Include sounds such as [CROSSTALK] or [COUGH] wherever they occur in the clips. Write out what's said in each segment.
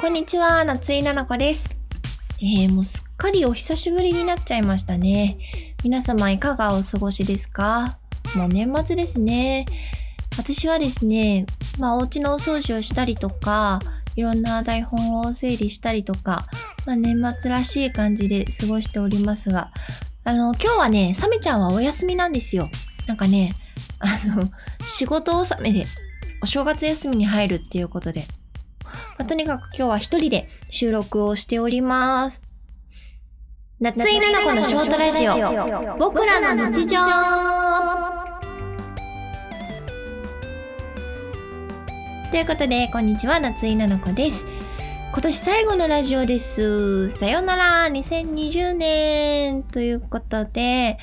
こんにちは、夏井菜々子です。えー、もうすっかりお久しぶりになっちゃいましたね。皆様いかがお過ごしですか？もう年末ですね。私はですね、まあお家のお掃除をしたりとか、いろんな台本を整理したりとか、まあ年末らしい感じで過ごしておりますが、あの、今日はね、サメちゃんはお休みなんですよ。なんかね、あの、仕事納めでお正月休みに入るっていうことで、まあ、とにかく今日は一人で収録をしております。夏井菜々子のショートラジオ、僕らの日常ということで、こんにちは、夏井菜々子です。今年最後のラジオです。さよなら、2020年ということで、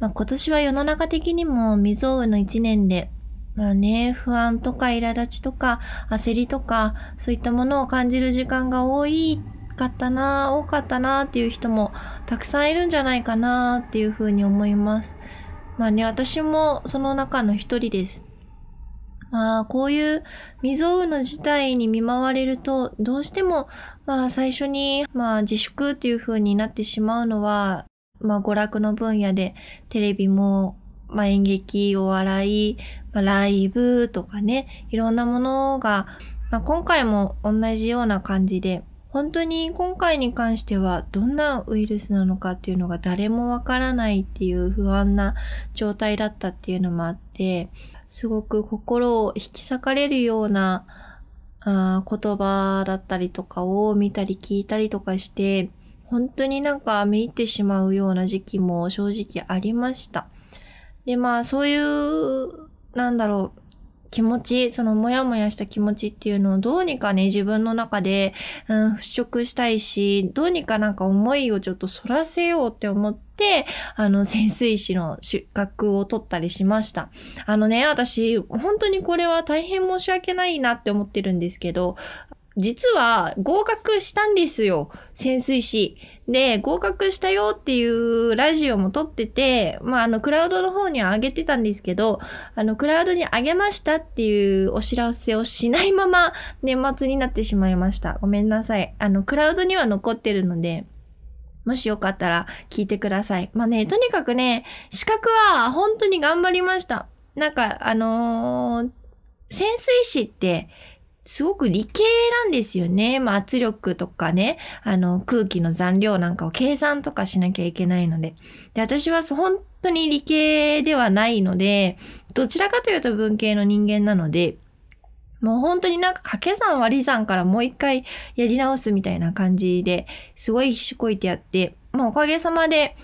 まあ、今年は世の中的にも未曾有の一年で、まあね、不安とか苛立ちとか焦りとかそういったものを感じる時間が多いかったな、多かったなっていう人もたくさんいるんじゃないかなっていうふうに思います。まあね、私もその中の一人です。まあ、こういう未曾有の事態に見舞われると、どうしても、まあ最初に、まあ自粛っていう風になってしまうのは、まあ娯楽の分野でテレビもまあ、演劇、お笑い、まあ、ライブとかね、いろんなものが、まあ、今回も同じような感じで、本当に今回に関してはどんなウイルスなのかっていうのが誰もわからないっていう不安な状態だったっていうのもあって、すごく心を引き裂かれるようなあ言葉だったりとかを見たり聞いたりとかして、本当になんか見入ってしまうような時期も正直ありました。で、まあ、そういう、なんだろう、気持ち、そのもやもやした気持ちっていうのをどうにかね、自分の中で、うん、払拭したいし、どうにかなんか思いをちょっと反らせようって思って、あの、潜水士の資格を取ったりしました。あのね、私、本当にこれは大変申し訳ないなって思ってるんですけど、実は合格したんですよ。潜水士。で、合格したよっていうラジオも撮ってて、まあ、あの、クラウドの方には上げてたんですけど、あの、クラウドに上げましたっていうお知らせをしないまま年末になってしまいました。ごめんなさい。あの、クラウドには残ってるので、もしよかったら聞いてください。まあね、とにかくね、資格は本当に頑張りました。なんか、あのー潜水士って、すごく理系なんですよね。まあ圧力とかね、あの空気の残量なんかを計算とかしなきゃいけないので。で、私は本当に理系ではないので、どちらかというと文系の人間なので、もう本当になんか掛け算割り算からもう一回やり直すみたいな感じですごいひしこいてやって、まあおかげさまで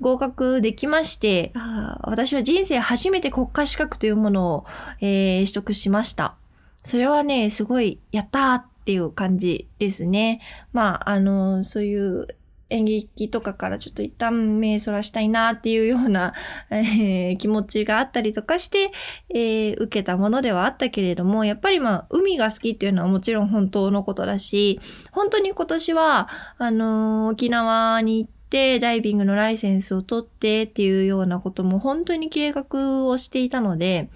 合格できまして、私は人生初めて国家資格というものを、えー取得しました。それはね、すごい、やったーっていう感じですね。まあ、あの、そういう演劇とかからちょっと一旦目そらしたいなっていうような、えー気持ちがあったりとかして、えー受けたものではあったけれども、やっぱりまあ、海が好きっていうのはもちろん本当のことだし、本当に今年は、あのー沖縄に行って、ダイビングのライセンスを取ってっていうようなことも本当に計画をしていたので、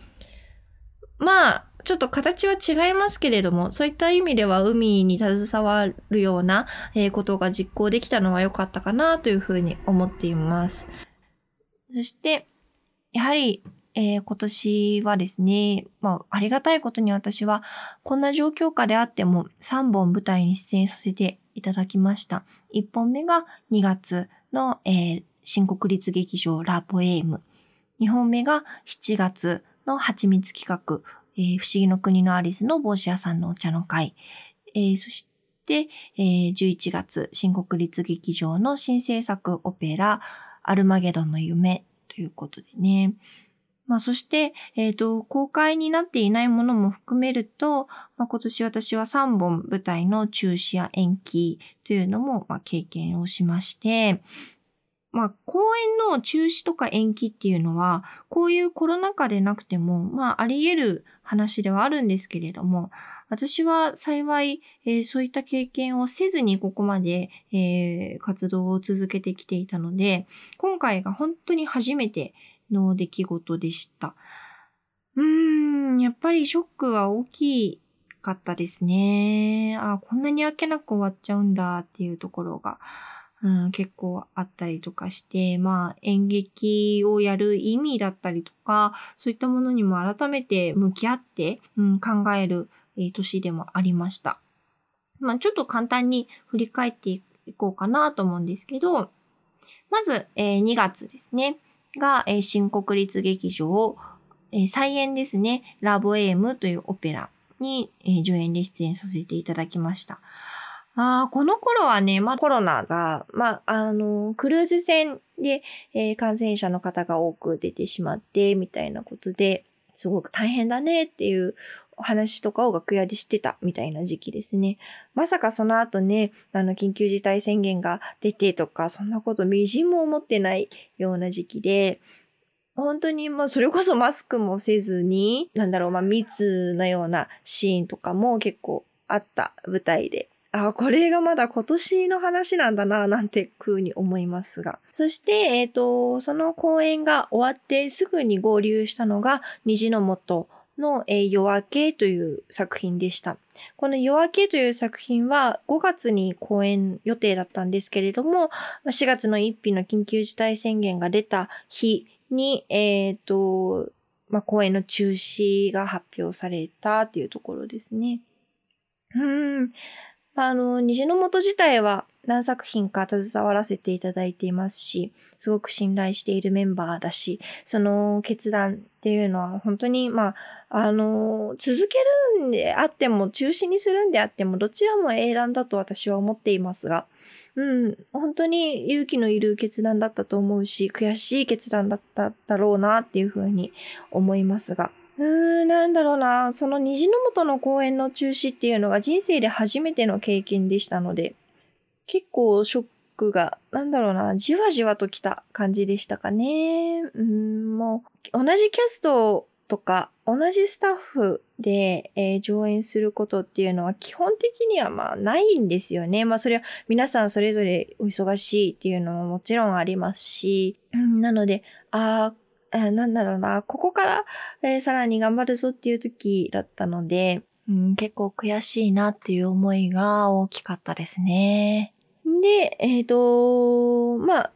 まあ、ちょっと形は違いますけれども、そういった意味では海に携わるような、ことが実行できたのは良かったかなというふうに思っています。そして、やはり、えー今年はですね、まあ、ありがたいことに私は、こんな状況下であっても3本舞台に出演させていただきました。1本目が2月の、えー新国立劇場ラ・ポエーム。2本目が7月の蜂蜜企画、えー不思議の国のアリスの帽子屋さんのお茶の会。えーそして、えー11月、新国立劇場の新制作オペラ、アルマゲドンの夢ということでね。まあそして、えっ、と、公開になっていないものも含めると、まあ、今年私は3本舞台の中止や延期というのも、まあ、経験をしまして、まあ、公演の中止とか延期っていうのは、こういうコロナ禍でなくても、まあ、あり得る話ではあるんですけれども、私は幸い、えーそういった経験をせずにここまで、えー活動を続けてきていたので、今回が本当に初めての出来事でした。うーん、やっぱりショックは大きかったですね。あこんなに開けなく終わっちゃうんだっていうところが、うん、結構あったりとかして、まあ演劇をやる意味だったりとか、そういったものにも改めて向き合って、うん、考える、えー、年でもありました。まあちょっと簡単に振り返っていこうかなと思うんですけど、まず、えー、2月ですね。が、えー、新国立劇場、えー、再演ですね。ラボエームというオペラに、え、上演で出演させていただきました。ああこの頃はね、まあコロナが、まああの、クルーズ船で、えー、感染者の方が多く出てしまって、みたいなことで、すごく大変だねっていうお話とかを楽屋でしてたみたいな時期ですね。まさかその後ね、あの、緊急事態宣言が出てとか、そんなことみじんも思ってないような時期で、本当に、まあ、それこそマスクもせずに、なんだろう、まあ、密なようなシーンとかも結構あった舞台で。あ、これがまだ今年の話なんだな、なんて風に思いますが。そして、えっ、ー、と、その公演が終わってすぐに合流したのが、虹の元の、えー、夜明けという作品でした。この夜明けという作品は5月に公演予定だったんですけれども、4月の1日の緊急事態宣言が出た日に、えっ、ー、と、まあ、公演の中止が発表されたっていうところですね。うん。あの、虹の元自体は何作品か携わらせていただいていますし、すごく信頼しているメンバーだし、その決断っていうのは本当に、まあ、あの、続けるんであっても、中止にするんであっても、どちらも英断だと私は思っていますが、うん、本当に勇気のいる決断だったと思うし、悔しい決断だっただろうなっていうふうに思いますが、うーん、なんだろうな。その虹の元の公演の中止っていうのが人生で初めての経験でしたので、結構ショックが、なんだろうな、じわじわときた感じでしたかね。うん、もう、同じキャストとか、同じスタッフで、えー、上演することっていうのは基本的にはまあないんですよね。まあそれは皆さんそれぞれお忙しいっていうのももちろんありますし、うん、なので、ああ、えー、なんだろうな、ここから、えー、さらに頑張るぞっていう時だったので、うん、結構悔しいなっていう思いが大きかったですね。で、えっ、ー、と、まあ、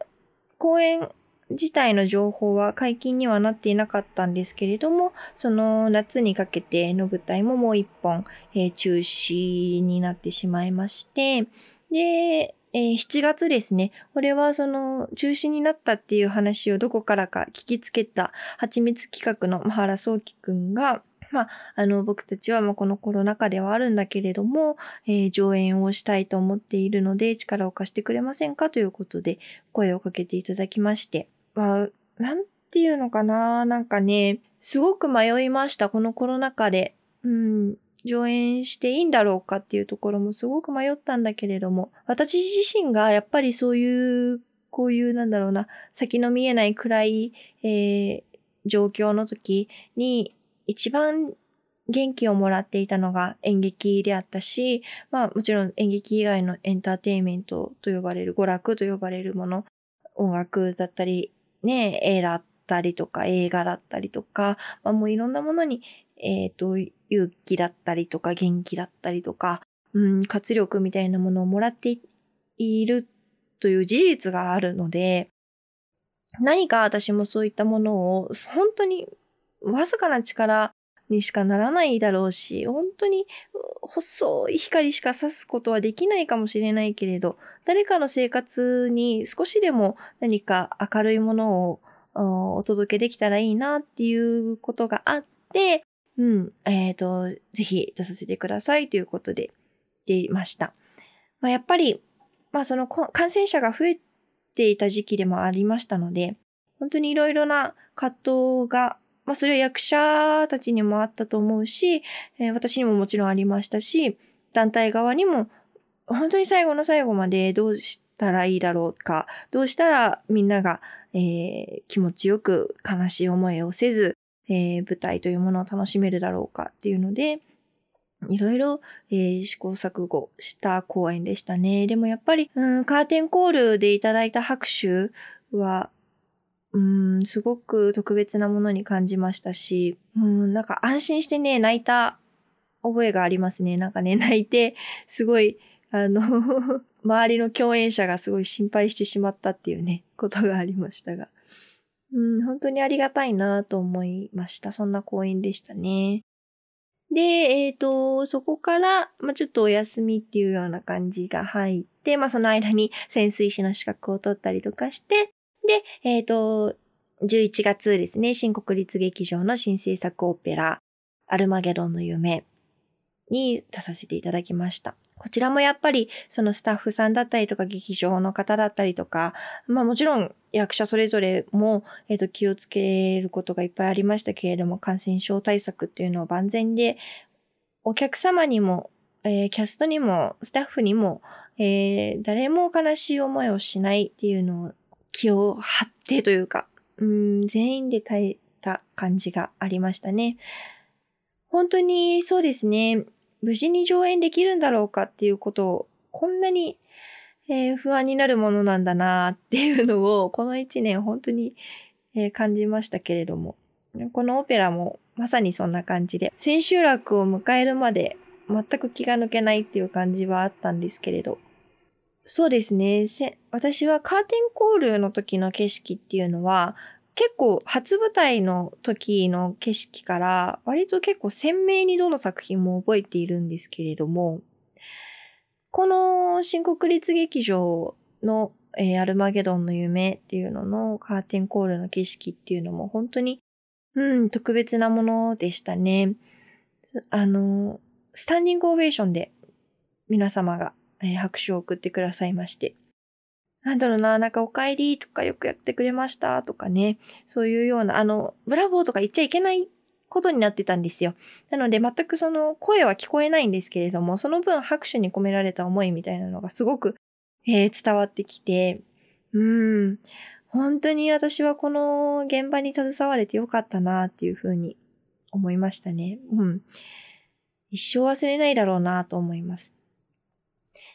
公演自体の情報は解禁にはなっていなかったんですけれども、その夏にかけての舞台ももう一本、えー、中止になってしまいまして、で、えー、7月ですね。これはその中止になったっていう話をどこからか聞きつけた蜂蜜企画のマハラソウキくんが、まあ、あの、僕たちは、まこのコロナ禍ではあるんだけれども、えー、上演をしたいと思っているので、力を貸してくれませんかということで、声をかけていただきまして。まあ、なんていうのかななんかね、すごく迷いました、このコロナ禍で。うん、上演していいんだろうかっていうところもすごく迷ったんだけれども、私自身がやっぱりそういう、こういうなんだろうな、先の見えない暗い、えー、状況の時に一番元気をもらっていたのが演劇であったし、まあもちろん演劇以外のエンターテインメントと呼ばれる、娯楽と呼ばれるもの、音楽だったり、ね、絵だったりとか映画だったりとか、まあもういろんなものに、えっ、ー、と、勇気だったりとか元気だったりとか、うん、活力みたいなものをもらっているという事実があるので、何か私もそういったものを本当にわずかな力にしかならないだろうし、本当に細い光しか差すことはできないかもしれないけれど、誰かの生活に少しでも何か明るいものをお届けできたらいいなっていうことがあって、うん、えっ、ー、と、ぜひ出させてくださいということで出ました。まあ、やっぱり、まあその感染者が増えていた時期でもありましたので、本当にいろいろな葛藤が、まあそれは役者たちにもあったと思うし、えー、私にももちろんありましたし、団体側にも本当に最後の最後までどうしたらいいだろうか、どうしたらみんなが、えー、気持ちよく悲しい思いをせず、えー、舞台というものを楽しめるだろうかっていうので、いろいろ、えー、試行錯誤した公演でしたね。でもやっぱり、うん、カーテンコールでいただいた拍手は、うん、すごく特別なものに感じましたし、うん、なんか安心してね、泣いた覚えがありますね。なんかね、泣いて、すごい、あの [LAUGHS] 周りの共演者がすごい心配してしまったっていうね、ことがありましたが。うん、本当にありがたいなと思いました。そんな公演でしたね。で、えっ、ー、と、そこから、まあ、ちょっとお休みっていうような感じが入って、まあ、その間に潜水士の資格を取ったりとかして、で、えっ、ー、と、11月ですね、新国立劇場の新制作オペラ、アルマゲドンの夢に出させていただきました。こちらもやっぱりそのスタッフさんだったりとか劇場の方だったりとか、まあもちろん役者それぞれも、えっ、ー、と気をつけることがいっぱいありましたけれども、感染症対策っていうのを万全で、お客様にも、えー、キャストにも、スタッフにも、えー、誰も悲しい思いをしないっていうのを気を張ってというか、うん、全員で耐えた感じがありましたね。本当にそうですね。無事に上演できるんだろうかっていうことを、こんなに、えー、不安になるものなんだなっていうのを、この一年本当に、えー、感じましたけれども、このオペラもまさにそんな感じで、千秋楽を迎えるまで全く気が抜けないっていう感じはあったんですけれど、そうですね。私はカーテンコールの時の景色っていうのは、結構初舞台の時の景色から割と結構鮮明にどの作品も覚えているんですけれども、この新国立劇場の、えー、アルマゲドンの夢っていうののカーテンコールの景色っていうのも本当に、うん、特別なものでしたね。あの、スタンディングオベーションで皆様が、えー、拍手を送ってくださいまして、なんだろうな、なんかお帰りとかよくやってくれましたとかね、そういうような、あの、ブラボーとか言っちゃいけないことになってたんですよ。なので全くその声は聞こえないんですけれども、その分拍手に込められた思いみたいなのがすごく、えー、伝わってきて、うん、本当に私はこの現場に携われてよかったなっていうふうに思いましたね。うん。一生忘れないだろうなと思います。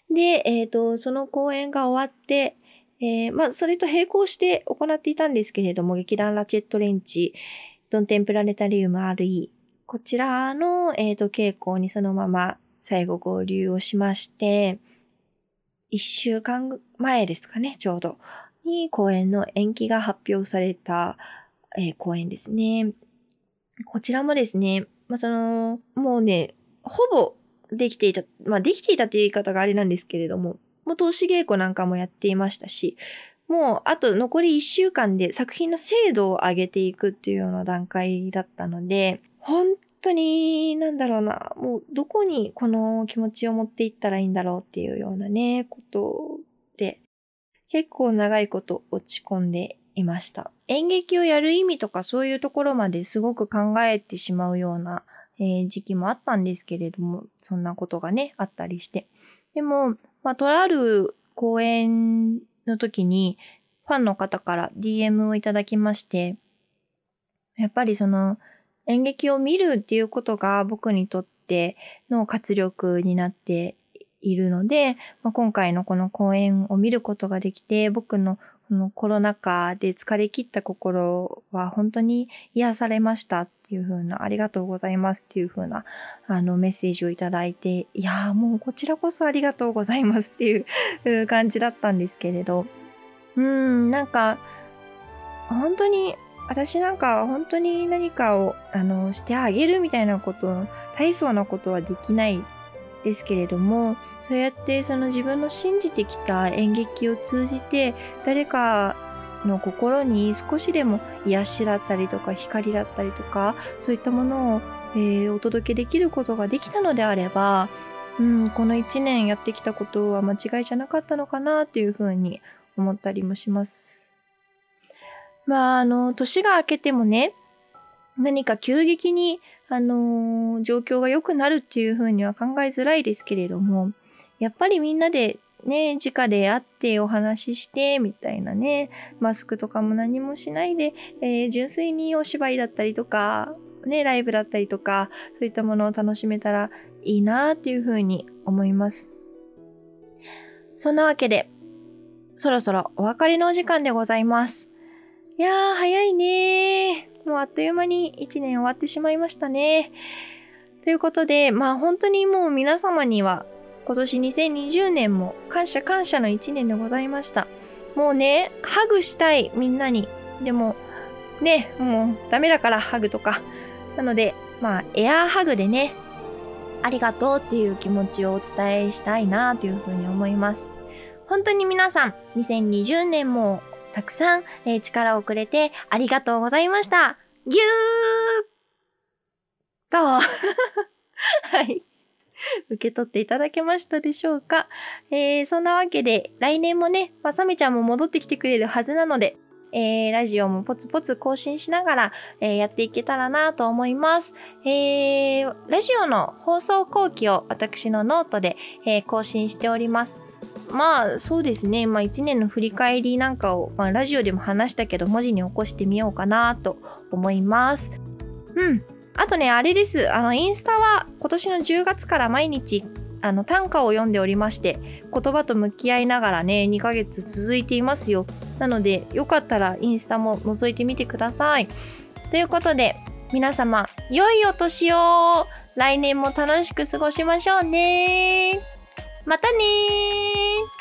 で、えっ、ー、と、その公演が終わって、えー、まあ、それと並行して行っていたんですけれども、劇団ラチェットレンチ、ドンテンプラネタリウム RE、こちらの、えっ、ー、と、稽古にそのまま最後合流をしまして、一週間前ですかね、ちょうど、に公演の延期が発表された、えー、公演ですね。こちらもですね、まあ、その、もうね、ほぼできていた、まあできていたという言い方があれなんですけれども、もう投資稽古なんかもやっていましたし、もうあと残り1週間で作品の精度を上げていくっていうような段階だったので、本当に、なんだろうな、もうどこにこの気持ちを持っていったらいいんだろうっていうようなね、ことで、結構長いこと落ち込んでいました。演劇をやる意味とかそういうところまですごく考えてしまうようなえー、時期もあったんですけれども、そんなことがね、あったりして。でも、まあ、とある公演の時に、ファンの方から DM をいただきまして、やっぱりその演劇を見るっていうことが僕にとっての活力になっているので、まあ、今回のこの公演を見ることができて、僕のこのコロナ禍で疲れ切った心は本当に癒されましたっていう風な、ありがとうございますっていう風な、あの、メッセージをいただいて、いやーもうこちらこそありがとうございますっていう感じだったんですけれど、うーん、なんか、本当に、私なんか本当に何かを、あの、してあげるみたいなこと、大層なことはできないですけれどもそうやってその自分の信じてきた演劇を通じて誰かの心に少しでも癒しだったりとか光だったりとかそういったものを、えー、お届けできることができたのであれば、うん、この1年やってきたことは間違いじゃなかったのかなっていうふうに思ったりもします。まあ、あの、年が明けてもね、何か急激にあのー、状況が良くなるっていうふうには考えづらいですけれども、やっぱりみんなでね、直で会ってお話しして、みたいなね、マスクとかも何もしないで、えー、純粋にお芝居だったりとか、ね、ライブだったりとか、そういったものを楽しめたらいいなっていうふうに思います。そんなわけで、そろそろお別れのお時間でございます。いやー、早いね。あっという間に1年終わってしまいましたね。ということで、まあ本当にもう皆様には今年2020年も感謝感謝の1年でございました。もうね、ハグしたいみんなに。でも、ね、もうダメだからハグとか。なので、まあエアーハグでね、ありがとうっていう気持ちをお伝えしたいなというふうに思います。本当に皆さん、2020年もたくさん、え、力をくれてありがとうございました。ぎゅーっと、[LAUGHS] はい。受け取っていただけましたでしょうか？えー、そんなわけで、来年もね、まさみちゃんも戻ってきてくれるはずなので、えー、ラジオもポツポツ更新しながら、えー、やっていけたらなと思います。えー、ラジオの放送後期を私のノートで、え、更新しております。まあそうですね、まあ一年の振り返りなんかを、まあ、ラジオでも話したけど文字に起こしてみようかなと思います。うん。あとね、あれです。あの、インスタは今年の10月から毎日あの短歌を読んでおりまして言葉と向き合いながらね2ヶ月続いていますよなのでよかったらインスタも覗いてみてくださいということで皆様良いお年を来年も楽しく過ごしましょうねまたね